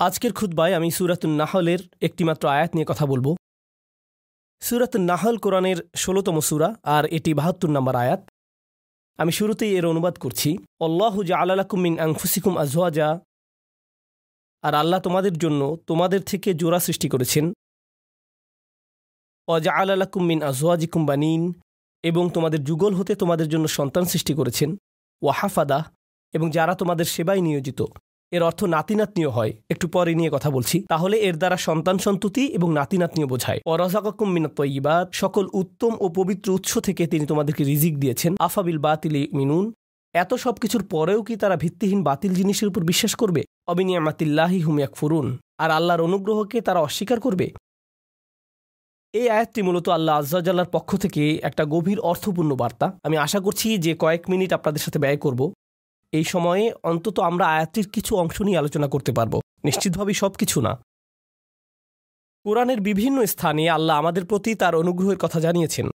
আজকের খুদ্বায় আমি সুরাতুন নাহলের একটিমাত্র আয়াত নিয়ে কথা বলব। সুরাতুন নাহল কোরআনের ষোলোতম সুরা আর এটি বাহাত্তর নম্বর আয়াত। আমি শুরুতেই এর অনুবাদ করছি অল্লাহ জা আলালাকুম মিন আংফুসিকুম আজওয়াজা আর আল্লাহ তোমাদের জন্য তোমাদের থেকে জোড়া সৃষ্টি করেছেন অজা আলালাকুম মিন আজওয়াজিকুম বানিন এবং তোমাদের যুগল হতে তোমাদের জন্য সন্তান সৃষ্টি করেছেন ওয়াহাফাদা এবং যারা তোমাদের সেবায় নিয়োজিত। এর অর্থ নাতিনাতনীয় হয়। একটু পরে নিয়ে কথা বলছি। তাহলে এর দ্বারা সন্তান সন্ততি এবং নাতিনাতনীয় বোঝায়। অরাজাকুম মিনাত তৈবাদ সকল উত্তম ও পবিত্র উৎস থেকে তিনি তোমাদেরকে রিজিক দিয়েছেন। আফাবিল বাতিলি মিনুন এত সব কিছুর পরেও কি তারা ভিত্তিহীন বাতিল জিনিসের উপর বিশ্বাস করবে? অবিনিয়ামাতিল্লাহি হুমিয়াক ফুরুন আর আল্লাহর অনুগ্রহকে তারা অস্বীকার করবে? এই আয়াতটি মূলত আল্লাহ আজ্লার পক্ষ থেকে একটা গভীর অর্থপূর্ণ বার্তা। আমি আশা করছি যে কয়েক মিনিট আপনাদের সাথে ব্যয় করব। এই সময়ে অন্তত আমরা আয়াতটির কিছু অংশ নিয়ে আলোচনা করতে পারব। নিশ্চিতভাবেই সব কিছু না। কোরআনের বিভিন্ন স্থানে আল্লাহ আমাদের প্রতি তার অনুগ্রহের কথা জানিয়েছেন।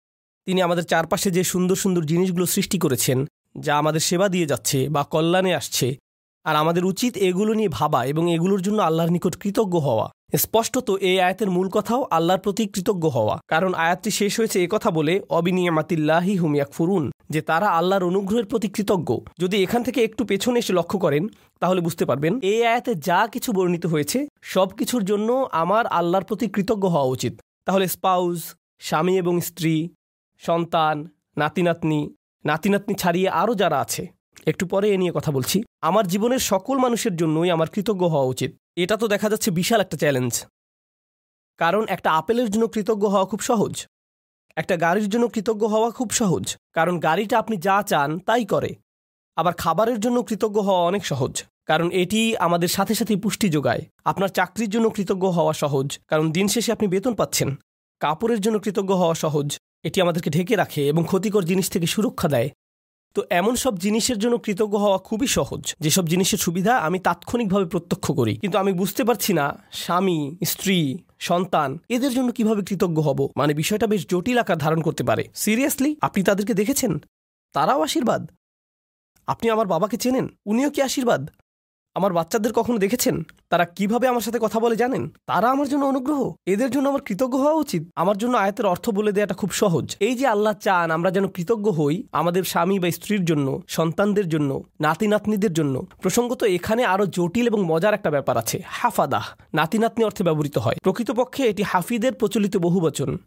তিনি আমাদের চারপাশে যে সুন্দর সুন্দর জিনিসগুলো সৃষ্টি করেছেন, যা আমাদের সেবা দিয়ে যাচ্ছে বা কল্যাণে আসছে, আর আমাদের উচিত এগুলো নিয়ে ভাবা এবং এগুলোর জন্য আল্লাহর নিকট কৃতজ্ঞ হওয়া। স্পষ্টত এই আয়াতের মূল কথাও আল্লাহর প্রতি কৃতজ্ঞ হওয়া। কারণ আয়াতটি শেষ হয়েছে এ কথা বলে, অবিনিয়ামাতিল্লাহি হুমিয়াক ফুরুন যে তারা আল্লাহর অনুগ্রহের প্রতি কৃতজ্ঞ। যদি এখান থেকে একটু পেছনে এসে লক্ষ্য করেন, তাহলে বুঝতে পারবেন, এই আয়াতে যা কিছু বর্ণিত হয়েছে, সব কিছুর জন্য আমার আল্লাহর প্রতি কৃতজ্ঞ হওয়া উচিত। তাহলে স্পাউস, স্বামী এবং স্ত্রী, সন্তান, নাতিনাতনি নাতিনাতনি ছাড়িয়ে আরও যারা আছে। একটু পরে এ নিয়ে কথা বলছি। আমার জীবনের সকল মানুষের জন্যই আমার কৃতজ্ঞ হওয়া উচিত। এটা তো দেখা যাচ্ছে বিশাল একটা চ্যালেঞ্জ কারণ একটা আপেলের জন্য কৃতজ্ঞ হওয়া খুব সহজ। একটা গাড়ির জন্য কৃতজ্ঞ হওয়া খুব সহজ। কারণ গাড়িটা আপনি যা চান তাই করে। আবার খাবারের জন্য কৃতজ্ঞ হওয়া অনেক সহজ। কারণ এটি আমাদের সাথে সাথে পুষ্টি যোগায়। আপনার চাকরির জন্য কৃতজ্ঞ হওয়া সহজ। কারণ দিন শেষে আপনি বেতন পাচ্ছেন। কাপড়ের জন্য কৃতজ্ঞ হওয়া সহজ। এটি আমাদেরকে ঢেকে রাখে এবং ক্ষতিকর জিনিস থেকে সুরক্ষা দেয়। তো এমন সব জিনিসের জন্য কৃতজ্ঞ হওয়া খুবই সহজ। যেসব জিনিসের সুবিধা আমি তাৎক্ষণিকভাবে প্রত্যক্ষ করি, কিন্তু আমি বুঝতে পারছি না স্বামী, স্ত্রী, সন্তান, এদের জন্য কীভাবে কৃতজ্ঞ হব? মানে বিষয়টা বেশ জটিল আকার ধারণ করতে পারে। সিরিয়াসলি, আপনি তাদেরকে দেখেছেন? তারাও আশীর্বাদ। আপনি আমার বাবাকে চেনেন? উনিও কি আশীর্বাদ? আমার বাচ্চাদের কখনো দেখেছেন? তারা কীভাবে আমার সাথে কথা বলে জানেন? তারা আমার জন্য অনুগ্রহ। এদের জন্য আমার কৃতজ্ঞ হওয়া উচিত। আমার জন্য আয়তের অর্থ বলে দেওয়াটা খুব সহজ। এই যে আল্লাহ চান আমরা যেন কৃতজ্ঞ হই আমাদের স্বামী বা স্ত্রীর জন্য, সন্তানদের জন্য নাতি নাতনিদের জন্য। প্রসঙ্গত এখানে আরও জটিল এবং মজার একটা ব্যাপার আছে। হাফাদাহ। নাতি নাতনি অর্থে ব্যবহৃত হয়। প্রকৃতপক্ষে এটি হাফিদের প্রচলিত বহুবচন।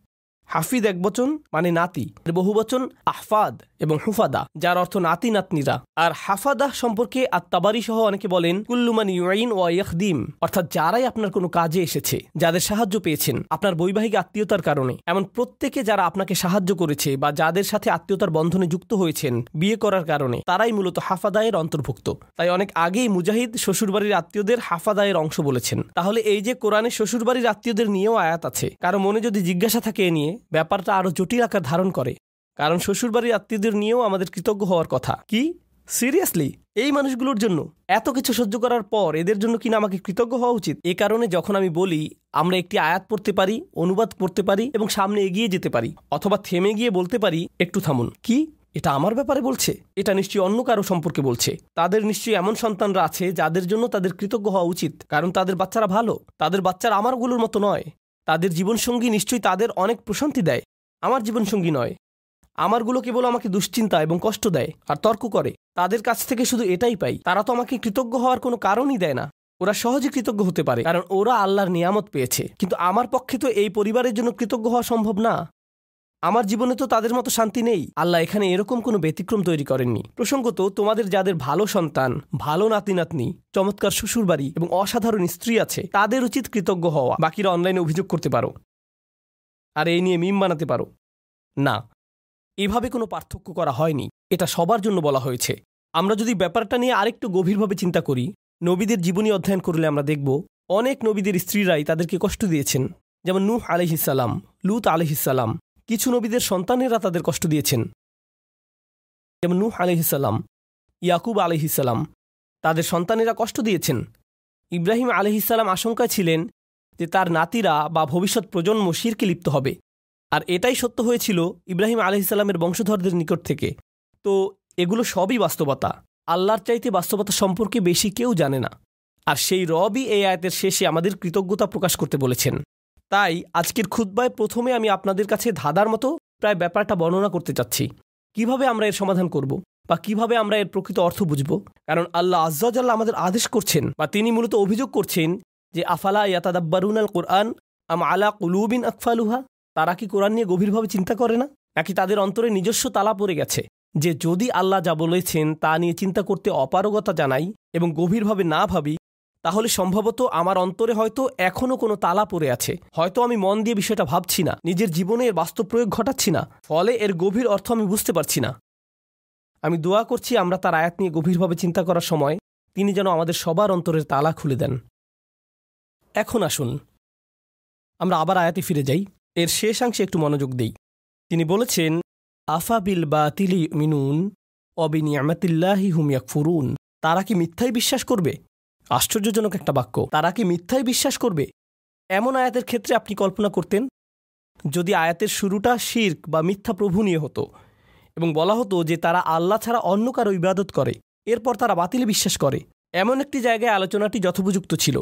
হাফিদ এক বচন মানে নাতি। বহু বচন, আহফাদ এবং হুফাদা, যার অর্থ নাতি নাতনিরা। আর হাফাদাহ সম্পর্কে আত্মাবারি সহ অনেকে বলেন কুল্লুমান ইউআইন ও ইয়াকদিম অর্থাৎ যারাই আপনার কোনো কাজে এসেছে, যাদের সাহায্য পেয়েছেন, আপনার বৈবাহিক আত্মীয়তার কারণে। এমন প্রত্যেকে যারা আপনাকে সাহায্য করেছে বা যাদের সাথে আত্মীয়তার বন্ধনে যুক্ত হয়েছেন, বিয়ে করার কারণে, তারাই মূলত হাফাদায়ের অন্তর্ভুক্ত। তাই অনেক আগেই মুজাহিদ শ্বশুরবাড়ির আত্মীয়দের হাফাদায়ের অংশ বলেছেন। তাহলে এই যে কোরআনে শ্বশুরবাড়ির আত্মীয়দের নিয়েও আয়াত আছে, কারও মনে যদি জিজ্ঞাসা থাকে এ নিয়ে ব্যাপারটা আরও জটিল আকার ধারণ করে। কারণ শ্বশুরবাড়ির আত্মীয়দের নিয়েও আমাদের কৃতজ্ঞ হওয়ার কথা। কি? সিরিয়াসলি এই মানুষগুলোর জন্য? এত কিছু সহ্য করার পর এদের জন্য কিনা আমাকে কৃতজ্ঞ হওয়া উচিত? এ কারণে যখন আমি বলি, আমরা একটি আয়াত পড়তে পারি, অনুবাদ করতে পারি এবং সামনে এগিয়ে যেতে পারি, অথবা থেমে গিয়ে বলতে পারি, একটু থামুন। কি? এটা আমার ব্যাপারে বলছে? এটা নিশ্চয়ই অন্য কারও সম্পর্কে বলছে। তাদের নিশ্চয়ই এমন সন্তানরা আছে যাদের জন্য তাদের কৃতজ্ঞ হওয়া উচিত। কারণ তাদের বাচ্চারা ভালো। তাদের বাচ্চারা আমারগুলোর মতো নয়। তাদের জীবনসঙ্গী নিশ্চয়ই তাদের অনেক প্রশান্তি দেয়। আমার জীবনসঙ্গী নয়। আমারগুলো কেবল আমাকে দুশ্চিন্তা এবং কষ্ট দেয় আর তর্ক করে। তাদের কাছ থেকে শুধু এটাই পাই। তারা তো আমাকে কৃতজ্ঞ হওয়ার কোনো কারণই দেয় না। ওরা সহজে কৃতজ্ঞ হতে পারে, কারণ ওরা আল্লাহর নিয়ামত পেয়েছে। কিন্তু আমার পক্ষে তো এই পরিবারের জন্য কৃতজ্ঞ হওয়া সম্ভব না। আমার জীবনে তো তাদের মতো শান্তি নেই। আল্লাহ এখানে এরকম কোনো ব্যতিক্রম তৈরি করেননি। প্রসঙ্গত, তোমাদের যাদের ভালো সন্তান, ভালো নাতি নাতনি চমৎকার শ্বশুরবাড়ি এবং অসাধারণ স্ত্রী আছে, তাদের উচিত কৃতজ্ঞ হওয়া। বাকিরা অনলাইনে অভিযোগ করতে পারো। আর এই নিয়ে মিম বানাতে পারো। না, এভাবে কোনো পার্থক্য করা হয়নি। এটা সবার জন্য বলা হয়েছে। আমরা যদি ব্যাপারটা নিয়ে আরেকটু গভীরভাবে চিন্তা করি, নবীদের জীবনী অধ্যয়ন করলে আমরা দেখব, অনেক নবীদের স্ত্রীরাই তাদেরকে কষ্ট দিয়েছেন। যেমন নূহ আলহিসাল্লাম লুত আলহিসাল্লাম কিছু নবীদের সন্তানেরা তাদের কষ্ট দিয়েছেন। যেমন নূহ আলহিসাল্লাম ইয়াকুব আলহিসাল্লাম তাদের সন্তানেরা কষ্ট দিয়েছেন। ইব্রাহিম আলহিসাল্লাম আশঙ্কায় ছিলেন যে তার নাতিরা বা ভবিষ্যৎ প্রজন্ম শিরকে লিপ্ত হবে। আর এটাই সত্য হয়েছিল ইব্রাহিম আলহিসাল্লামের বংশধরদের নিকট থেকে। তো এগুলো সবই বাস্তবতা। আল্লাহর চাইতে বাস্তবতা সম্পর্কে বেশি কেউ জানে না। আর সেই রবই এই আয়াতের শেষে আমাদের কৃতজ্ঞতা প্রকাশ করতে বলেছেন। তাই আজকের খুদ্বায় প্রথমে আমি আপনাদের কাছে ধাঁধার মতো প্রায় ব্যাপারটা বর্ণনা করতে চাচ্ছি। কীভাবে আমরা এর সমাধান করব বা কীভাবে আমরা এর প্রকৃত অর্থ বুঝব? কারণ আল্লাহ আজ্জাল্লাহ আমাদের আদেশ করছেন বা তিনি মূলত অভিযোগ করছেন যে, আফালা ইয়াতাদাব্বারুন আল কোরআন আম আলা কুলুবিন আকফালুহা? তারা কি কোরআন নিয়ে গভীরভাবে চিন্তা করে না? নাকি তাদের অন্তরে নিজস্ব তালা পড়ে গেছে যে, যদি আল্লাহ যা বলেছেন তা নিয়ে চিন্তা করতে অপারগতা জানাই এবং গভীরভাবে না ভাবি তাহলে সম্ভবত আমার অন্তরে হয়তো এখনও কোনো তালা পড়ে আছে। হয়তো আমি মন দিয়ে বিষয়টা ভাবছি না, নিজের জীবনে এর বাস্তব প্রয়োগ ঘটাচ্ছি না, ফলে এর গভীর অর্থ আমি বুঝতে পারছি না। আমি দোয়া করছি আমরা তার আয়াত নিয়ে গভীরভাবে চিন্তা করার সময় তিনি যেন আমাদের সবার অন্তরের তালা খুলে দেন। এখন আসুন, আমরা আবার আয়াতে ফিরে যাই। এর শেষাংশে একটু মনোযোগ দিই। তিনি বলেছেন, আফা বিল বা তিলি মিনুন অবিনিয়ামাতিল্লাহি হুমিয়াক ফুরুন তারা কি মিথ্যাই বিশ্বাস করবে? আশ্চর্যজনক একটা বাক্য। তারা কি মিথ্যাই বিশ্বাস করবে? এমন আয়াতের ক্ষেত্রে আপনি কল্পনা করতেন, যদি আয়াতের শুরুটা শির্ক বা মিথ্যা প্রভু নিয়ে হতো এবং বলা হতো যে তারা আল্লাহ ছাড়া অন্য কারও ইবাদত করে, এরপর তারা বাতিলে বিশ্বাস করে। এমন একটি জায়গায় আলোচনাটি যথোপযুক্ত ছিল।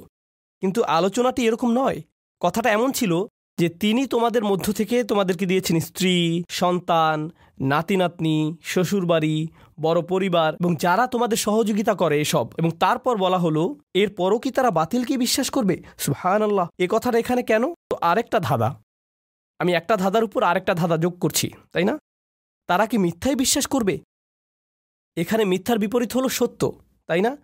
কিন্তু আলোচনাটি এরকম নয়। কথাটা এমন ছিল যে তিনি তোমাদের মধ্য থেকে তোমাদেরকে দিয়েছেন স্ত্রী, সন্তান নাতি নাতনি শ্বশুরবাড়ি, বড় পরিবার এবং যারা তোমাদের সহযোগিতা করে এসব এবং তারপর বলা হলো, এরপরও কি তারা বাতিলকে বিশ্বাস করবে? সুহান আল্লাহ এ কথাটা এখানে কেন? তো আরেকটা ধাঁধা। আমি একটা ধাঁধার উপর আরেকটা ধাঁধা যোগ করছি, তাই না? তারা কি মিথ্যাই বিশ্বাস করবে? এখানে মিথ্যার বিপরীত হলো সত্য, তাই না?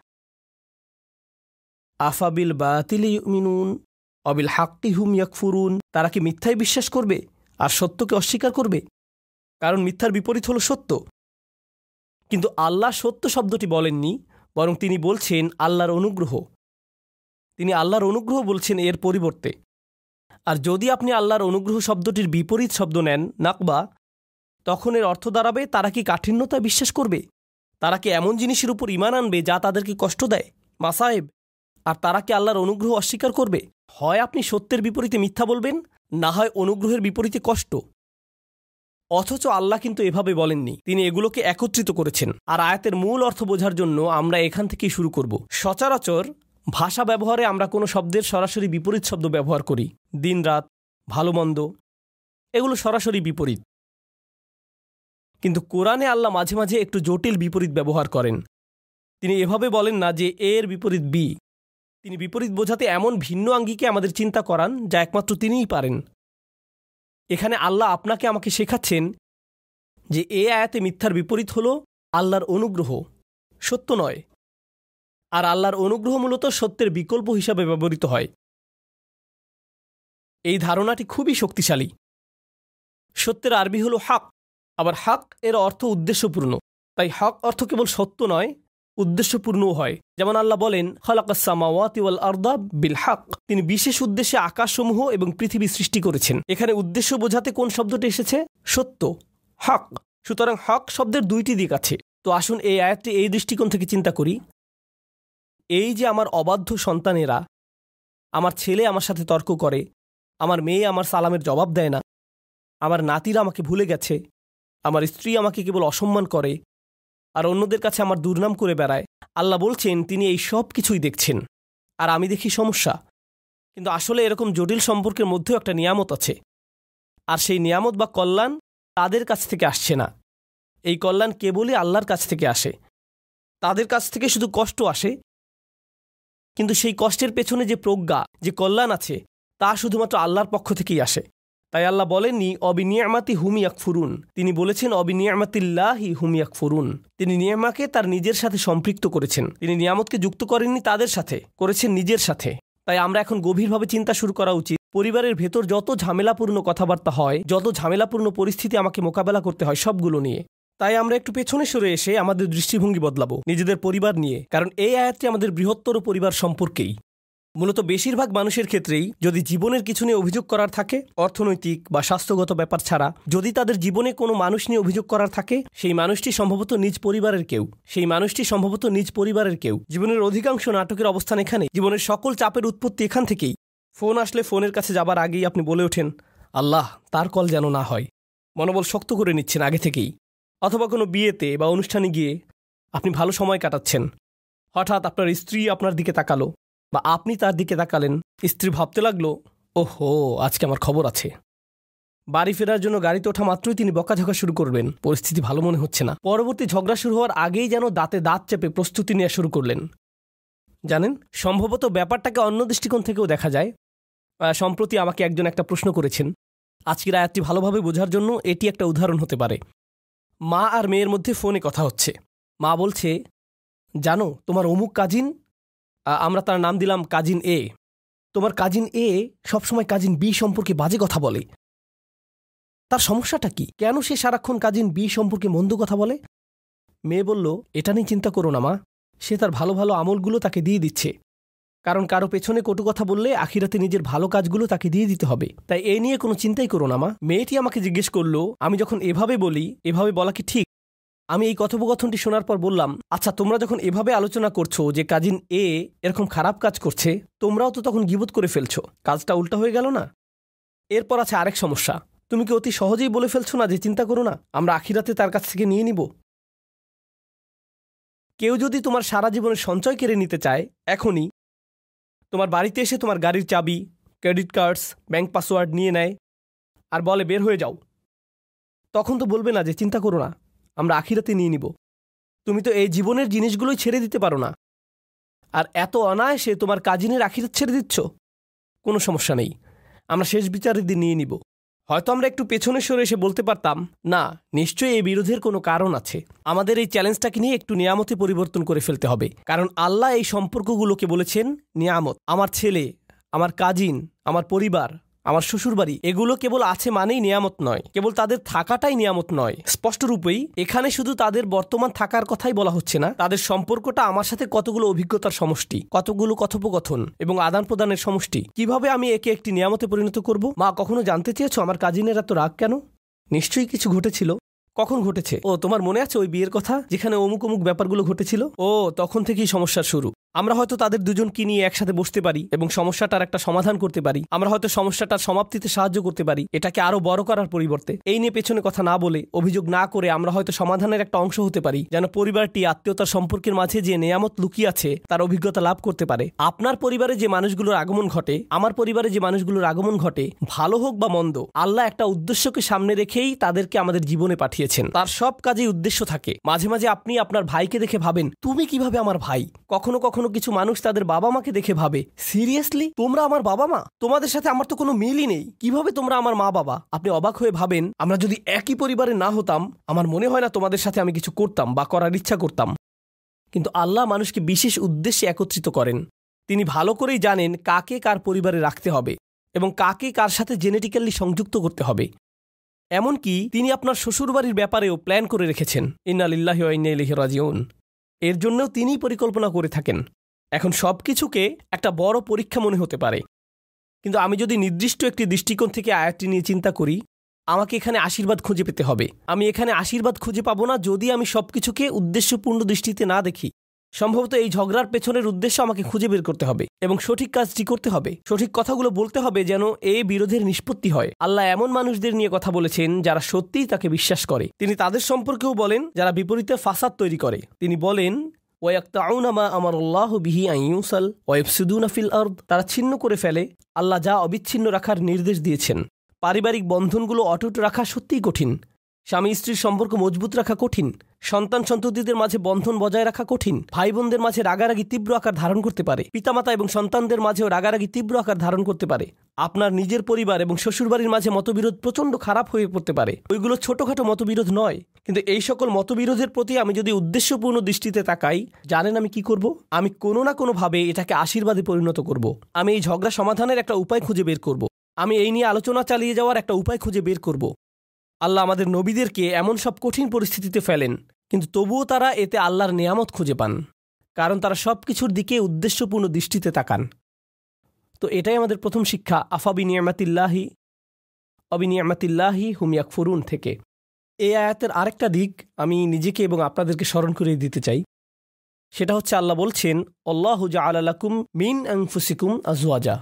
আফাবিল বাতিলি মিনুন অবিল হাক্তি হুম ইয়াকফুরুন, তারা কি মিথ্যাই বিশ্বাস করবে? আর সত্যকে অস্বীকার করবে? কারণ মিথ্যার বিপরীত হলো সত্য। কিন্তু আল্লাহ সত্য শব্দটি বলেননি, বরং তিনি বলছেন আল্লাহর অনুগ্রহ। তিনি আল্লাহর অনুগ্রহ বলছেন এর পরিবর্তে। আর যদি আপনি আল্লাহর অনুগ্রহ শব্দটির বিপরীত শব্দ নেন, নাকবা, তখন এর অর্থ দাঁড়াবে তারা কি কাঠিন্যতা বিশ্বাস করবে? তারা কি এমন জিনিসের উপর ইমান আনবে যা তাদেরকে কষ্ট দেয়? মাসাহেব আর তারা কি আল্লাহর অনুগ্রহ অস্বীকার করবে? হয় আপনি সত্যের বিপরীতে মিথ্যা বলবেন, না হয় অনুগ্রহের বিপরীতে কষ্ট। অথচ আল্লাহ কিন্তু এভাবে বলেননি। তিনি এগুলোকে একত্রিত করেছেন। আর আয়াতের মূল অর্থ বোঝার জন্য আমরা এখান থেকেই শুরু করব। সচরাচর ভাষা ব্যবহারে আমরা কোনো শব্দের সরাসরি বিপরীত শব্দ ব্যবহার করি। দিন রাত, ভালো মন্দ, এগুলো সরাসরি বিপরীত। কিন্তু কোরআনে আল্লাহ মাঝে মাঝে একটু জটিল বিপরীত ব্যবহার করেন। তিনি এভাবে বলেন না যে এর বিপরীত বি। তিনি বিপরীত বোঝাতে এমন ভিন্ন আঙ্গিকে আমাদের চিন্তা করান যা একমাত্র তিনিই পারেন। এখানে আল্লাহ আপনাকে আমাকে শেখাচ্ছেন যে এ আয়াতে মিথ্যার বিপরীত হল আল্লাহর অনুগ্রহ। সত্য নয়। আর আল্লাহর অনুগ্রহ মূলত সত্যের বিকল্প হিসাবে ব্যবহৃত হয়। এই ধারণাটি খুবই শক্তিশালী। সত্যের আরবি হল হাক, আবার হাক এর অর্থ উদ্দেশ্যপূর্ণ। তাই হক অর্থ কেবল সত্য নয় উদ্দেশ্যপূর্ণও হয়। যেমন আল্লাহ বলেন আর্দা বিল হাক। তিনি বিশেষ উদ্দেশ্যে আকাশসমূহ এবং পৃথিবী সৃষ্টি করেছেন। এখানে উদ্দেশ্য বোঝাতে কোন শব্দটি এসেছে? সত্য, হক। সুতরাং হক শব্দের দুইটি দিক আছে। তো আসুন এই আয়াতটি এই দৃষ্টিকোণ থেকে চিন্তা করি। এই যে আমার অবাধ্য সন্তানেরা আমার ছেলে আমার সাথে তর্ক করে, আমার মেয়ে আমার সালামের জবাব দেয় না, আমার নাতিরা আমাকে ভুলে গেছে, আমার স্ত্রী আমাকে কেবল অসম্মান করে আর অন্যদের কাছে আমার দুর্নাম করে বেড়ায়। আল্লাহ বলছেন, তিনি এই সব কিছুই দেখছেন। আর আমি দেখি সমস্যা। কিন্তু আসলে এরকম জটিল সম্পর্কের মধ্যেও একটা নিয়ামত আছে। আর সেই নিয়ামত বা কল্যাণ তাদের কাছ থেকে আসছে না। এই কল্যাণ কেবলই আল্লাহর কাছ থেকে আসে। তাদের কাছ থেকে শুধু কষ্ট আসে। কিন্তু সেই কষ্টের পেছনে যে প্রজ্ঞা, যে কল্যাণ আছে, তা শুধুমাত্র আল্লাহর পক্ষ থেকেই আসে। তাই আল্লাহ বলেননি অবিনিয়ামাতি হুমিয়াক ফুরুন তিনি বলেছেন অবিনিয়ামাতিল্লাহি হুমিয়াক ফুরুন তিনি নিয়ামাকে তার নিজের সাথে সম্পৃক্ত করেছেন। তিনি নিয়ামতকে যুক্ত করেননি তাদের সাথে, করেছেন নিজের সাথে। তাই আমরা এখন গভীরভাবে চিন্তা শুরু করা উচিত, পরিবারের ভেতর যত ঝামেলাপূর্ণ কথাবার্তা হয়, যত ঝামেলাপূর্ণ পরিস্থিতি আমাকে মোকাবেলা করতে হয় সবগুলো নিয়ে, তাই আমরা একটু পেছনে সরে এসে আমাদের দৃষ্টিভঙ্গি বদলাবো, নিজেদের পরিবার নিয়ে, কারণ এই আয়াতটি আমাদের বৃহত্তর পরিবার সম্পর্কেই। মূলত বেশিরভাগ মানুষের ক্ষেত্রেই যদি জীবনের কিছু নিয়ে অভিযোগ করার থাকে, অর্থনৈতিক বা স্বাস্থ্যগত ব্যাপার ছাড়া, যদি তাদের জীবনে কোনো মানুষ নিয়ে অভিযোগ করার থাকে, সেই মানুষটি সম্ভবত নিজ পরিবারের কেউ। সেই মানুষটি সম্ভবত নিজ পরিবারের কেউ। জীবনের অধিকাংশ নাটকের অবস্থান এখানে। জীবনের সকল চাপের উৎপত্তি এখান থেকেই। ফোন আসলে ফোনের কাছে যাবার আগেই আপনি বলে ওঠেন, আল্লাহ, তার কল যেন না হয়। মনোবল শক্ত করে নিচ্ছেন আগে থেকেই। অথবা কোনো বিয়েতে বা অনুষ্ঠানে গিয়ে আপনি ভালো সময় কাটাচ্ছেন। হঠাৎ আপনার স্ত্রী আপনার দিকে তাকালো। বা আপনি তার দিকে তাকালেন, স্ত্রী ভাবতে লাগল, ওহো, আজকে আমার খবর আছে। বাড়ি ফেরার জন্য গাড়িতে ওঠা মাত্রই তিনি বকাঝকা শুরু করবেন। পরিস্থিতি ভালো মনে হচ্ছে না। পরবর্তী ঝগড়া শুরু হওয়ার আগেই যেন দাঁতে দাঁত চেপে প্রস্তুতি নেওয়া শুরু করলেন। জানেন, সম্ভবত ব্যাপারটাকে অন্য দৃষ্টিকোণ থেকেও দেখা যায়। সম্প্রতি আমাকে একজন একটা প্রশ্ন করেছেন। আজকের আয়াতটি ভালোভাবে বোঝার জন্য এটি একটা উদাহরণ হতে পারে। মা আর মেয়ের মধ্যে ফোনে কথা হচ্ছে। মা বলছে, জানো, তোমার অমুক কাজিন আমরা তার নাম দিলাম কাজিন এ। তোমার কাজিন এ সবসময় কাজিন বি সম্পর্কে বাজে কথা বলে। তার সমস্যাটা কি? কেন সে সারাক্ষণ কাজিন বি সম্পর্কে মন্দ কথা বলে? মেয়ে বলল, এটা নিয়ে চিন্তা করো না, মা। সে তার ভালো ভালো আমলগুলো তাকে দিয়ে দিচ্ছে। কারণ কারও পেছনে কটু কথা বললে আখিরাতে নিজের ভালো কাজগুলো তাকে দিয়ে দিতে হবে। তাই এ নিয়ে কোনো চিন্তাই করো না, মা। মেয়েটি আমাকে জিজ্ঞেস করল, আমি যখন এভাবে বলি, এভাবে বলা কি ঠিক? আমি এই কথোপকথনটি শোনার পর বললাম আচ্ছা তোমরা যখন এভাবে আলোচনা করছ যে কাজিন এ এরকম খারাপ কাজ করছে, তোমরাও তো তখন গিবোধ করে ফেলছো। কাজটা উল্টা হয়ে গেল না? এরপর আছে আরেক সমস্যা। তুমি কি অতি সহজেই বলে ফেলছো না যে চিন্তা করো না, আমরা আখিরাতে তার কাছ থেকে নিয়ে নিব? কেউ যদি তোমার সারা জীবনের সঞ্চয় কেড়ে নিতে চায়, এখনই তোমার বাড়িতে এসে তোমার গাড়ির চাবি, ক্রেডিট কার্ডস, ব্যাংক পাসওয়ার্ড নিয়ে নেয় আর বলে, বের হয়ে যাও। তখন তো বলবে না যে, চিন্তা করো না। আমরা আখিরাতে নিয়ে নিব। তুমি তো এই জীবনের জিনিসগুলোই ছেড়ে দিতে পারো না। আর এত অনায়াসে তোমার কাজিনের আখিরাত ছেড়ে দিচ্ছ? কোনো সমস্যা নেই। আমরা শেষ বিচারের দিন নিয়ে নিব। হয়তো আমরা একটু পেছনে সরে এসে বলতে পারতাম, না, নিশ্চয়ই এই বিরোধের কোনো কারণ আছে। আমাদের এই চ্যালেঞ্জটাকে নিয়ে একটু নিয়ামতে পরিবর্তন করে ফেলতে হবে। কারণ আল্লাহ এই সম্পর্কগুলোকে বলেছেন, নিয়ামত, আমার ছেলে, আমার কাজিন, আমার পরিবার আমার শ্বশুর বাড়ি এগুলো কেবল আছে মানেই নিয়ামত নয়, কেবল তাদের থাকাটাই নিয়ামত নয়। স্পষ্ট রূপেই এখানে শুধু তাদের বর্তমান থাকার কথাই বলা হচ্ছে না, তাদের সম্পর্কটা আমার সাথে কতগুলো অভিজ্ঞতার সমষ্টি, কতগুলো কথোপকথন এবং আদান প্রদানের সমষ্টি, কীভাবে আমি একে একটি নিয়ামতে পরিণত করব? মা, কখনো জানতে চেয়েছ আমার কাজিনের এত রাগ কেন? নিশ্চয়ই কিছু ঘটেছিল। কখন ঘটেছে? ও তোমার মনে আছে ওই বিয়ের কথা? যেখানে অমুক অমুক ব্যাপারগুলো ঘটেছিল? ও তখন থেকেই সমস্যার শুরু। আমরা হয়তো তাদের দুজনকে নিয়ে একসাথে বসতে পারি এবং সমস্যাটার একটা সমাধান করতে পারি। আমরা হয়তো সমস্যাটার সমাপ্তিতে সাহায্য করতে পারি। এটাকে আরও বড় করার পরিবর্তে। এই নিয়ে পেছনে কথা না বলে অভিযোগ না করে আমরা হয়তো সমাধানের একটা অংশ হতে পারি। যেন পরিবারটি আত্মীয়তার সম্পর্কের মাঝে যে নেয়ামত লুকিয়ে আছে তার অভিজ্ঞতা লাভ করতে পারে। আপনার পরিবারে যে মানুষগুলোর আগমন ঘটে আমার পরিবারে যে মানুষগুলোর আগমন ঘটে ভালো হোক বা মন্দ আল্লাহ একটা উদ্দেশ্যকে সামনে রেখেই তাদেরকে আমাদের জীবনে পাঠিয়েছেন তার সব কাজেই উদ্দেশ্য থাকে। মাঝে মাঝে আপনি আপনার ভাইকে দেখে ভাবেন, তুমি কীভাবে আমার ভাই? কখনো কখনো কিছু মানুষ তাদের বাবা মাকে দেখে ভাবে, সিরিয়াসলি? তোমরা আমার বাবা মা তোমাদের সাথে আমার তো কোনো মিলই নেই। কীভাবে তোমরা আমার মা বাবা আপনি অবাক হয়ে ভাবেন, আমরা যদি একই পরিবারে না হতাম, আমার মনে হয় না তোমাদের সাথে আমি কিছু করতাম বা করার ইচ্ছা করতাম। কিন্তু আল্লাহ মানুষকে বিশেষ উদ্দেশ্যে একত্রিত করেন। তিনি ভালো করেই জানেন কাকে কার পরিবারে রাখতে হবে এবং কাকে কার সাথে জেনেটিক্যালি সংযুক্ত করতে হবে। এমনকি তিনি আপনার শ্বশুরবাড়ির ব্যাপারেও প্ল্যান করে রেখেছেন। ইন্নালিল্লাহ রাজিউন। এর জন্যও তিনিই পরিকল্পনা করে থাকেন। এখন সব কিছুকে একটা বড় পরীক্ষা মনে হতে পারে। কিন্তু আমি যদি নির্দিষ্ট একটি দৃষ্টিকোণ থেকে আয়াতটি নিয়ে চিন্তা করি, আমাকে এখানে আশীর্বাদ খুঁজে পেতে হবে। আমি এখানে আশীর্বাদ খুঁজে পাবো না যদি আমি সবকিছুকে উদ্দেশ্যপূর্ণ দৃষ্টিতে না দেখি। সম্ভবত এই ঝগড়ার পেছনের উদ্দেশ্য আমাকে খুঁজে বের করতে হবে এবং সঠিক কাজটি করতে হবে। সঠিক কথাগুলো বলতে হবে যেন এ বিরোধের নিষ্পত্তি হয়। আল্লাহ এমন মানুষদের নিয়ে কথা বলেছেন যারা সত্যিই তাকে বিশ্বাস করে। তিনি তাদের সম্পর্কেও বলেন, যারা বিপরীতে ফাসাদ তৈরি করে। তিনি বলেন আমার আল্লাহ তারা ছিন্ন করে ফেলে। আল্লাহ যা অবিচ্ছিন্ন রাখার নির্দেশ দিয়েছেন। পারিবারিক বন্ধনগুলো অটুট রাখা সত্যিই কঠিন। স্বামী স্ত্রীর সম্পর্ক মজবুত রাখা কঠিন। সন্তান সন্ততিদের মাঝে বন্ধন বজায় রাখা কঠিন। ভাই বোনদের মাঝে রাগারাগি তীব্র আকার ধারণ করতে পারে। পিতামাতা এবং সন্তানদের মাঝেও রাগারাগি তীব্র আকার ধারণ করতে পারে। আপনার নিজের পরিবার এবং শ্বশুরবাড়ির মাঝে মতবিরোধ প্রচণ্ড খারাপ হয়ে পড়তে পারে। ওইগুলো ছোটখাটো মতবিরোধ নয়, কিন্তু এই সকল মতবিরোধের প্রতি আমি যদি উদ্দেশ্যপূর্ণ দৃষ্টিতে তাকাই, জানেন আমি কি করব? আমি কোনো না কোনোভাবে এটাকে আশীর্বাদে পরিণত করব। আমি এই ঝগড়া সমাধানের একটা উপায় খুঁজে বের করব। আমি এই নিয়ে আলোচনা চালিয়ে যাওয়ার একটা উপায় খুঁজে বের করব। আল্লাহ আমাদের নবীদেরকে এমন সব কঠিন পরিস্থিতিতে ফেলেন, কিন্তু তবুও তারা এতে আল্লাহর নিয়ামত খুঁজে পান, কারণ তারা সব কিছুর দিকে উদ্দেশ্যপূর্ণ দৃষ্টিতে তাকান। তো এটাই আমাদের প্রথম শিক্ষা আফাবি নিয়ামাতিল্লাহি অবিনিয়ামাতিল্লাহি হুমিয়াক ফুরুন থেকে। এই আয়াতের আরেকটা দিক আমি নিজেকে এবং আপনাদেরকে স্মরণ করিয়ে দিতে চাই। সেটা হচ্ছে আল্লাহ বলছেন অল্লাহ জা আলাকুম মিন আংফুসিকুম আজওয়াজা।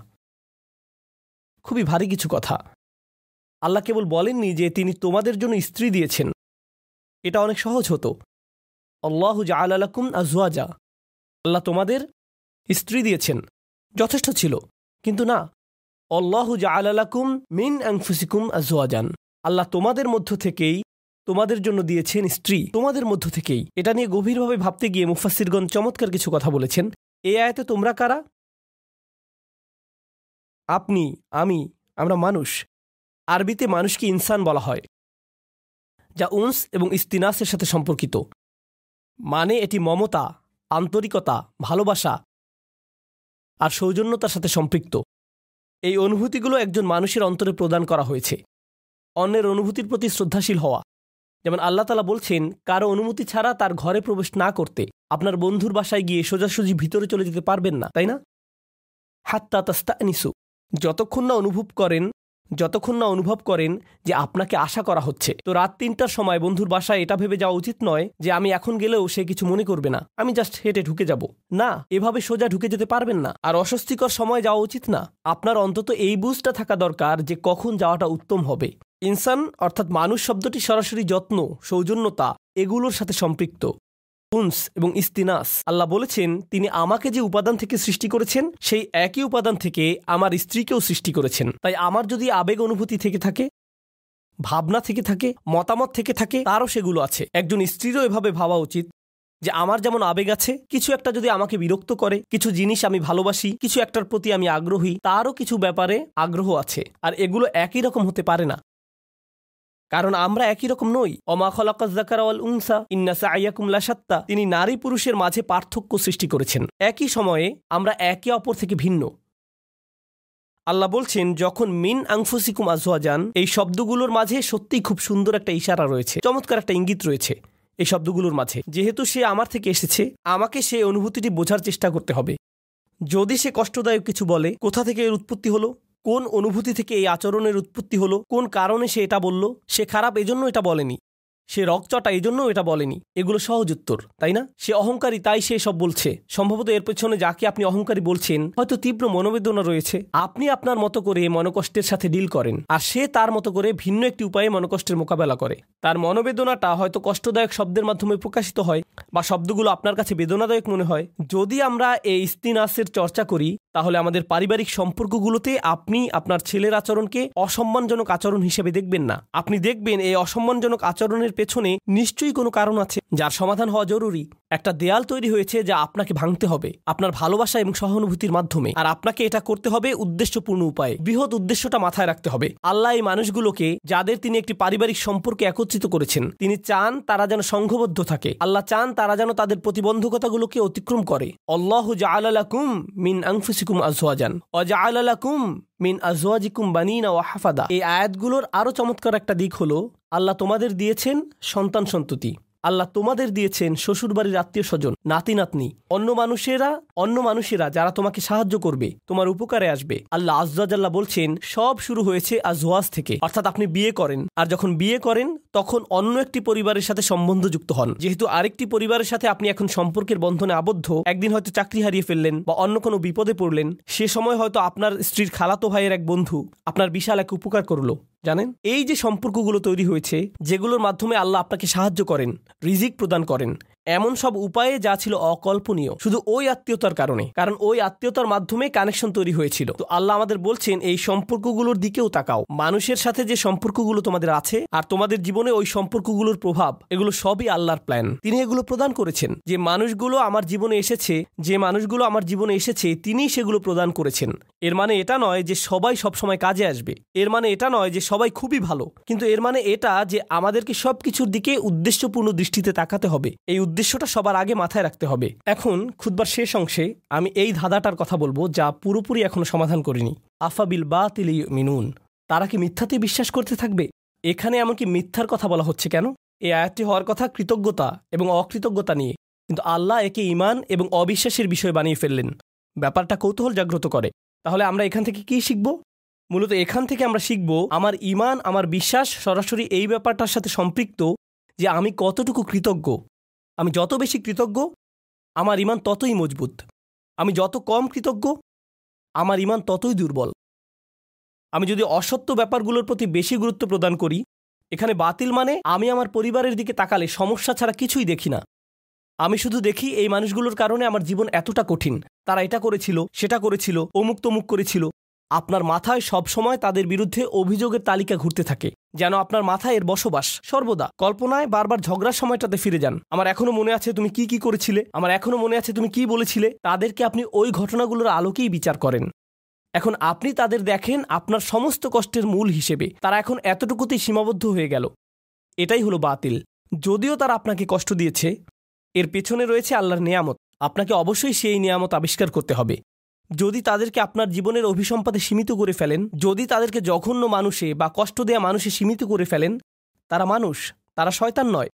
খুবই ভারী কিছু কথা। আল্লাহ কেবল বলেননি যে তিনি তোমাদের জন্য স্ত্রী দিয়েছেন। এটা অনেক সহজ হতো। আল্লাহ আলাকুম আজওয়াজা। আল্লাহ তোমাদের স্ত্রী দিয়েছেন। যথেষ্ট ছিল। কিন্তু না। অল্লাহু জাআলালাকুম মিন আংফুসিকুম আজওয়াজান। আল্লাহ তোমাদের মধ্য থেকেই তোমাদের জন্য দিয়েছেন স্ত্রী। তোমাদের মধ্য থেকেই। এটা নিয়ে গভীরভাবে ভাবতে গিয়ে মুফাসিরগণ চমৎকার কিছু কথা বলেছেন। এ আয়তে তোমরা কারা? আপনি, আমি, আমরা মানুষ। আরবিতে মানুষকে ইনসান বলা হয়, যা উন্স এবং ইস্তিনাসের সাথে সম্পর্কিত। মানে এটি মমতা, আন্তরিকতা, ভালোবাসা আর সৌজন্যতার সাথে সম্পৃক্ত। এই অনুভূতিগুলো একজন মানুষের অন্তরে প্রদান করা হয়েছে। অন্যের অনুভূতির প্রতি শ্রদ্ধাশীল হওয়া। যেমন আল্লাহ তালা বলছেন, কারও অনুমতি ছাড়া তার ঘরে প্রবেশ না করতে। আপনার বন্ধুর বাসায় গিয়ে সোজাসুজি ভিতরে চলে যেতে পারবেন না। তাই না? হাত্তা তাস্তা নিসু যতক্ষণ না অনুভব করেন যতক্ষণ না অনুভব করেন যে আপনাকে আশা করা হচ্ছে। তো রাত তিনটার সময় বন্ধুর বাসায় এটা ভেবে যাওয়া উচিত নয় যে আমি এখন গেলেও সে কিছু মনে করবে না। আমি জাস্ট হেঁটে ঢুকে যাব। না, এভাবে সোজা ঢুকে যেতে পারবেন না। আর অস্বস্তিকর সময় যাওয়া উচিত না। আপনার অন্তত এই বুঝটা থাকা দরকার যে কখন যাওয়াটা উত্তম হবে। ইনসান, অর্থাৎ মানুষ শব্দটি সরাসরি যত্ন, সৌজন্যতা, এগুলোর সাথে সম্পৃক্ত। উন্স এবং ইস্তিনাস। আল্লাহ বলেছেন, তিনি আমাকে যে উপাদান থেকে সৃষ্টি করেছেন, সেই একই উপাদান থেকে আমার স্ত্রীকেও সৃষ্টি করেছেন। তাই আমার যদি আবেগ অনুভূতি থেকে থাকে, ভাবনা থেকে থাকে, মতামত থেকে থাকে, তারও সেগুলো আছে। একজন স্ত্রীরও এভাবে ভাবা উচিত যে আমার যেমন আবেগ আছে, কিছু একটা যদি আমাকে বিরক্ত করে, কিছু জিনিস আমি ভালোবাসি, কিছু একটার প্রতি আমি আগ্রহী, তারও কিছু ব্যাপারে আগ্রহ আছে। আর এগুলো একই রকম হতে পারে না। কারণ আমরা একই রকম নই। অমা খলাকার উনসা ইন্নাসা আইয়াকুমলা তিনি নারী পুরুষের মাঝে পার্থক্য সৃষ্টি করেছেন। একই সময়ে আমরা একে অপর থেকে ভিন্ন। আল্লাহ বলছেন, যখন মিন আংফুসিকুম আজওয়াজান, এই শব্দগুলোর মাঝে সত্যিই খুব সুন্দর একটা ইশারা রয়েছে, চমৎকার একটা ইঙ্গিত রয়েছে এই শব্দগুলোর মাঝে। যেহেতু সে আমার থেকে এসেছে, আমাকে সে অনুভূতিটি বোঝার চেষ্টা করতে হবে। যদি সে কষ্টদায়ক কিছু বলে, কোথা থেকে এর উৎপত্তি হলো? কোন অনুভূতি থেকে এই আচরণের উৎপত্তি হলো? কোন কারণে সে এটা বলল? সে খারাপ এজন্য এটা বলেনি। সে রকচটা এই জন্য এটা বলেনি। এগুলো সহজ উত্তর, তাই না? সে অহংকারী, তাই সে সব বলছে। সম্ভবত এর পেছনে যাকে আপনি অহংকারী বলছেন, হয়তো তীব্র মনোবেদনা রয়েছে। আপনি আপনার মতো করে মনকষ্টের সাথে ডিল করেন, আর সে তার মতো করে ভিন্ন একটি উপায়ে মনকষ্টের মোকাবেলা করে। তার মনোবেদনাটা হয়তো কষ্টদায়ক শব্দের মাধ্যমে প্রকাশিত হয়, বা শব্দগুলো আপনার কাছে বেদনাদায়ক মনে হয়। যদি আমরা এই স্তিনাসের চর্চা করি, তাহলে আমাদের পারিবারিক সম্পর্কগুলোতে আপনি আপনার ছেলের আচরণকে অসম্মানজনক আচরণ হিসেবে দেখবেন না। আপনি দেখবেন এই অসম্মানজনক আচরণের পেছনে নিশ্চয়ই কোনো কারণ আছে যার সমাধান হওয়া জরুরি। একটা দেয়াল তৈরি হয়েছে যা আপনাকে ভাঙতে হবে, আপনার ভালোবাসা এবং সহানুভূতির মাধ্যমে। আর আপনাকে এটা করতে হবে উদ্দেশ্যপূর্ণ উপায়ে। বৃহৎ উদ্দেশ্যটা মাথায় রাখতে হবে। আল্লাহ এই মানুষগুলোকে, যাদের তিনি একটি পারিবারিক সম্পর্কে একত্রিত করেছেন, তিনি চান তারা যেন সংঘবদ্ধ থাকে। আল্লাহ চান তারা যেন তাদের প্রতিবন্ধকতাগুলোকে অতিক্রম করে। অল্লাহ জাআলাকুম মিন আংফুসিকুম আজওয়াজান। অজাআলাকুম মিন আজওয়াজিকুম বানিনা ওয়া হাফাদা। এই আয়াতগুলোর আরও চমৎকার একটা দিক হলো, আল্লাহ তোমাদের দিয়েছেন সন্তান সন্ততি। আল্লাহ তোমাদের দিয়েছেন শ্বশুরবাড়ির আত্মীয় স্বজন, নাতি নাতনি, অন্য মানুষেরা অন্য মানুষেরা যারা তোমাকে সাহায্য করবে, তোমার উপকারে আসবে। আল্লাহ আজ্লাহ বলছেন, সব শুরু হয়েছে আজওয়াজ থেকে। অর্থাৎ আপনি বিয়ে করেন, আর যখন বিয়ে করেন, তখন অন্য একটি পরিবারের সাথে সম্বন্ধ যুক্ত হন। যেহেতু আরেকটি পরিবারের সাথে আপনি এখন সম্পর্কের বন্ধনে আবদ্ধ, একদিন হয়তো চাকরি হারিয়ে ফেললেন বা অন্য কোনো বিপদে পড়লেন, সে সময় হয়তো আপনার স্ত্রীর খালাতো ভাইয়ের এক বন্ধু আপনার বিশাল এক উপকার করল। জানেন? এই যে সম্পর্কগুলো তৈরি হয়েছে, যেগুলোর মাধ্যমে আল্লাহ আপনাকে সাহায্য করেন, রিজিক প্রদান করেন এমন সব উপায়ে যা ছিল অকল্পনীয়। শুধু ওই আত্মীয়তার কারণে। কারণ ওই আত্মীয়তার মাধ্যমে কানেকশন তৈরি হয়েছিল। তো আল্লাহ আমাদের বলছেন, এই সম্পর্কগুলোর দিকেও তাকাও। মানুষের সাথে যে সম্পর্কগুলো তোমাদের আছে আর তোমাদের জীবনে ওই সম্পর্কগুলোর প্রভাব, এগুলো সবই আল্লাহর প্ল্যান তিনি এগুলো প্রদান করেছেন। যে মানুষগুলো আমার জীবনে এসেছে, যে মানুষগুলো আমার জীবনে এসেছে তিনি সেগুলো প্রদান করেছেন। এর মানে এটা নয় যে সবাই সবসময় কাজে আসবে। এর মানে এটা নয় যে সবাই খুবই ভালো। কিন্তু এর মানে এটা যে আমাদেরকে সবকিছুর দিকে উদ্দেশ্যপূর্ণ দৃষ্টিতে তাকাতে হবে। এই উদ্দেশ্যটা সবার আগে মাথায় রাখতে হবে। এখন খুদবার শেষ অংশে আমি এই ধাঁধাটার কথা বলব যা পুরোপুরি এখনও সমাধান করিনি। আফাবিল বা তিলি মিনুন তারা কি মিথ্যাতে বিশ্বাস করতে থাকবে? এখানে এমনকি মিথ্যার কথা বলা হচ্ছে কেন? এই আয়াতটি হওয়ার কথা কৃতজ্ঞতা এবং অকৃতজ্ঞতা নিয়ে। কিন্তু আল্লাহ একে ইমান এবং অবিশ্বাসের বিষয় বানিয়ে ফেললেন। ব্যাপারটা কৌতূহল জাগ্রত করে। তাহলে আমরা এখান থেকে কি শিখব? মূলত এখান থেকে আমরা শিখব, আমার ইমান আমার বিশ্বাস সরাসরি এই ব্যাপারটার সাথে সম্পৃক্ত যে আমি কতটুকু কৃতজ্ঞ। আমি যত বেশি কৃতজ্ঞ, আমার ইমান ততই মজবুত। আমি যত কম কৃতজ্ঞ, আমার ইমান ততই দুর্বল। আমি যদি অসত্য ব্যাপারগুলোর প্রতি বেশি গুরুত্ব প্রদান করি, এখানে বাতিল মানে আমি আমার পরিবারের দিকে তাকালে সমস্যা ছাড়া কিছুই দেখি না। আমি শুধু দেখি এই মানুষগুলোর কারণে আমার জীবন এতটা কঠিন। তারা এটা করেছিল, সেটা করেছিল অমুক তমুক করেছিল আপনার মাথায় সব সময় তাদের বিরুদ্ধে অভিযোগের তালিকা ঘুরতে থাকে। যেন আপনার মাথায় এর বসবাস। সর্বদা। কল্পনায় বারবার ঝগড়ার সময়টাতে ফিরে যান। আমার এখনও মনে আছে তুমি কি কি করেছিলে। আমার এখনও মনে আছে তুমি কি বলেছিলে। তাদেরকে আপনি ওই ঘটনাগুলোর আলোকেই বিচার করেন। এখন আপনি তাদের দেখেন আপনার সমস্ত কষ্টের মূল হিসেবে। তারা এখন এতটুকুতেই সীমাবদ্ধ হয়ে গেল। এটাই হলো বাতিল। যদিও তারা আপনাকে কষ্ট দিয়েছে, এর পেছনে রয়েছে আল্লাহর নিয়ামত। আপনাকে অবশ্যই সেই নিয়ামত আবিষ্কার করতে হবে। যদি তাদেরকে আপনার জীবনের অভিসম্পাদে সীমিত করে ফেলেন, যদি তাদেরকে জঘন্য মানুষে বা কষ্ট দেয়া মানুষে সীমিত করে ফেলেন, তারা মানুষ, তারা শয়তান নয়।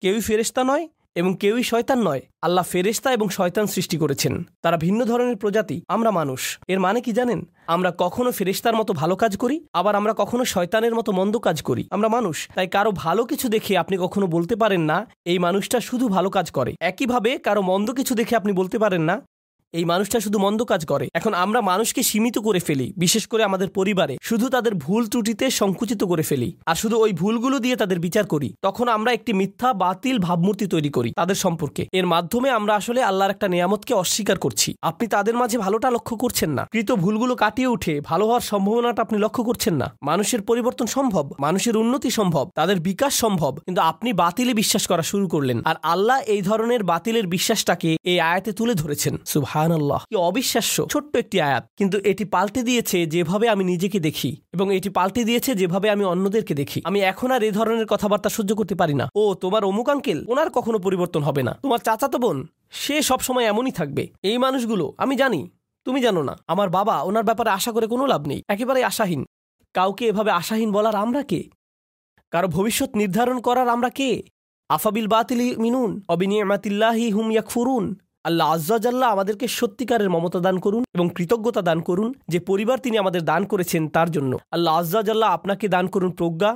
কেউই ফেরেস্তা নয় এবং কেউই শয়তান নয়। আল্লাহ ফেরেস্তা এবং শয়তান সৃষ্টি করেছেন। তারা ভিন্ন ধরনের প্রজাতি, আমরা মানুষ। এর মানে কি জানেন? আমরা কখনো ফেরেস্তার মতো ভালো কাজ করি, আবার আমরা কখনো শয়তানের মতো মন্দ কাজ করি। আমরা মানুষ, তাই কারও ভালো কিছু দেখে আপনি কখনো বলতে পারেন না, এই মানুষটা শুধু ভালো কাজ করে। একইভাবে কারও মন্দ কিছু দেখে আপনি বলতে পারেন না এই মানুষটা শুধু মন্দ কাজ করে। এখন আমরা মানুষকে সীমিত করে ফেলি, বিশেষ করে আমাদের পরিবারে। শুধু তাদের ভুল ত্রুটিতে সংকুচিত করে ফেলি। আর শুধু ওই ভুলগুলো দিয়ে তাদের বিচার করি। তখন আমরা একটি মিথ্যা, বাতিল ভাবমূর্তি তৈরি করি তাদের সম্পর্কে। এর মাধ্যমে আমরা আসলে আল্লাহর একটা নিয়ামতকে অস্বীকার করছি। আপনি তাদের মাঝে ভালোটা লক্ষ্য করছেন না। কৃত ভুলগুলো কাটিয়ে উঠে ভালো হওয়ার সম্ভাবনাটা আপনি লক্ষ্য করছেন না। মানুষের পরিবর্তন সম্ভব, মানুষের উন্নতি সম্ভব, তাদের বিকাশ সম্ভব। কিন্তু আপনি বাতিলে বিশ্বাস করা শুরু করলেন। আর আল্লাহ এই ধরনের বাতিলের বিশ্বাসটাকে এই আয়াতে তুলে ধরেছেন। সুভা সুবহানাল্লাহ। কি অবিশ্বাস্য, ছোট্ট একটি আয়াত। কিন্তু এটি পাল্টে দিয়েছে যেভাবে আমি নিজেকে দেখি এবং এটি পাল্টে দিয়েছে যেভাবে আমি অন্যদেরকে দেখি। আমি এখন আর এই ধরনের কথাবার্তা সহ্য করতে পারি না। ও, তোমার অমুক আঙ্কেল? ওনার কখনো পরিবর্তন হবে না। তোমার চাচাতো বোন? সে সব সময় এমনই থাকবে। এই মানুষগুলো, আমি জানি, তুমি জানো না। আমার বাবা, ওনার ব্যাপারে আশা করে কোনো লাভ নেই। একেবারে আশাহীন। কাউকে এভাবে আশাহীন বলার আমরা কে? কারও ভবিষ্যৎ নির্ধারণ করার আমরা কে? আফাবিল বাতিল মিনুন অবিনিয়ামাতিল্লাহি হুম ইয়াকফুরুন। আল্লাহ আজ্জাল্লাহ আমাদেরকে সত্যিকারের মমতা দান করুন এবং কৃতজ্ঞতা দান করুন যে পরিবার তিনি আমাদের দান করেছেন তার জন্য। আল্লাহ আজ্জাল্লাহ আপনাকে দান করুন প্রজ্ঞা,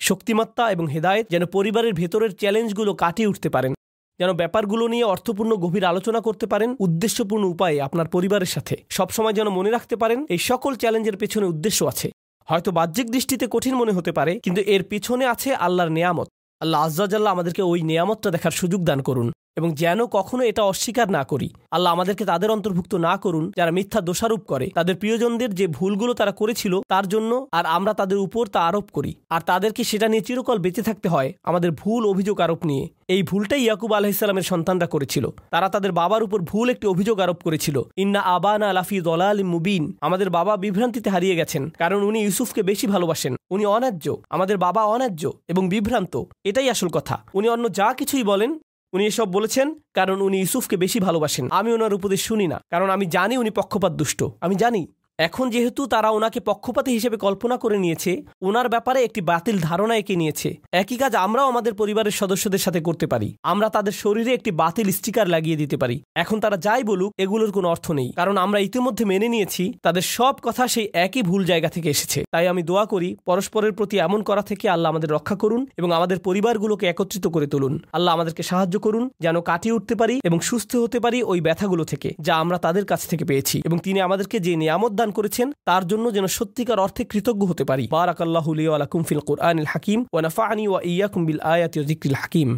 শক্তিমত্তা এবং হেদায়েত যেন পরিবারের ভেতরের চ্যালেঞ্জগুলো কাটিয়ে উঠতে পারেন, যেন ব্যাপারগুলো নিয়ে অর্থপূর্ণ গভীর আলোচনা করতে পারেন উদ্দেশ্যপূর্ণ উপায়ে আপনার পরিবারের সাথে। সবসময় যেন মনে রাখতে পারেন এই সকল চ্যালেঞ্জের পেছনে উদ্দেশ্য আছে। হয়তো বাহ্যিক দৃষ্টিতে কঠিন মনে হতে পারে, কিন্তু এর পিছনে আছে আল্লাহর নেয়ামত। আল্লাহ আজ্জাল্লাহ আমাদেরকে ওই নিয়ামতটা দেখার সুযোগ দান করুন। এবং যেন কখনো এটা অস্বীকার না করি। আল্লাহ আমাদেরকে তাদের অন্তর্ভুক্ত না করুন, যারা মিথ্যা দোষারোপ করে। তাদের প্রিয়জনদের যে ভুলগুলো তারা করেছিল, তার জন্য আর আমরা তাদের উপর তা আরোপ করি। আর তাদেরকে সেটা নিয়ে চিরকল বেঁচে থাকতে হয় আমাদের ভুল অভিযোগ আরোপ নিয়ে। এই ভুলটাই ইয়াকুব আলাহিসাল্লামের সন্তানরা করেছিল। তারা তাদের বাবার উপর ভুল একটি অভিযোগ আরোপ করেছিল। ইন্না আবানা লাফি দলাল মুবিন। আমাদের বাবা বিভ্রান্তিতে হারিয়ে গেছেন, কারণ উনি ইউসুফকে বেশি ভালোবাসেন। উনি অন্যায্য আমাদের বাবা অন্যায্য এবং বিভ্রান্ত। এটাই আসল কথা। উনি অন্য যা কিছুই বলেন উনি এসব বলেছেন কারণ উনি ইউসুফকে বেশি ভালোবাসেন। আমি ওনার উপদেশ শুনি না, কারণ আমি জানি উনি পক্ষপাত দুষ্ট আমি জানি এখন যেহেতু তারা ওনাকে পক্ষপাতী হিসেবে কল্পনা করে নিয়েছে, ওনার ব্যাপারে একটি বাতিল ধারণা এঁকে নিয়েছে। একই কাজ আমরাও আমাদের পরিবারের সদস্যদের সাথে করতে পারি। আমরা তাদের শরীরে একটি বাতিল স্টিকার লাগিয়ে দিতে পারি। এখন তারা যাই বলুক, এগুলোর কোনো অর্থ নেই। কারণ আমরা ইতিমধ্যে মেনে নিয়েছি, তাদের সব কথা সেই একই ভুল জায়গা থেকে এসেছে। তাই আমি দোয়া করি, পরস্পরের প্রতি এমন করা থেকে আল্লাহ আমাদের রক্ষা করুন এবং আমাদের পরিবারগুলোকে একত্রিত করে তুলুন। আল্লাহ আমাদেরকে সাহায্য করুন, যেন কাটিয়ে উঠতে পারি এবং সুস্থ হতে পারি ওই ব্যথাগুলো থেকে, যা আমরা তাদের কাছ থেকে পেয়েছি। এবং তিনি আমাদেরকে যে নিয়ামত দান করেছেন, তার জন্য যেন সত্যিকার অর্থে কৃতজ্ঞ হতে পারি। বারাকাল্লাহুলিয়া আলাকুম ফিল কোরআনিল হাকিম ওয়া আনি ওয়া ইয়াকুম বিল আয়াতি হাকিম।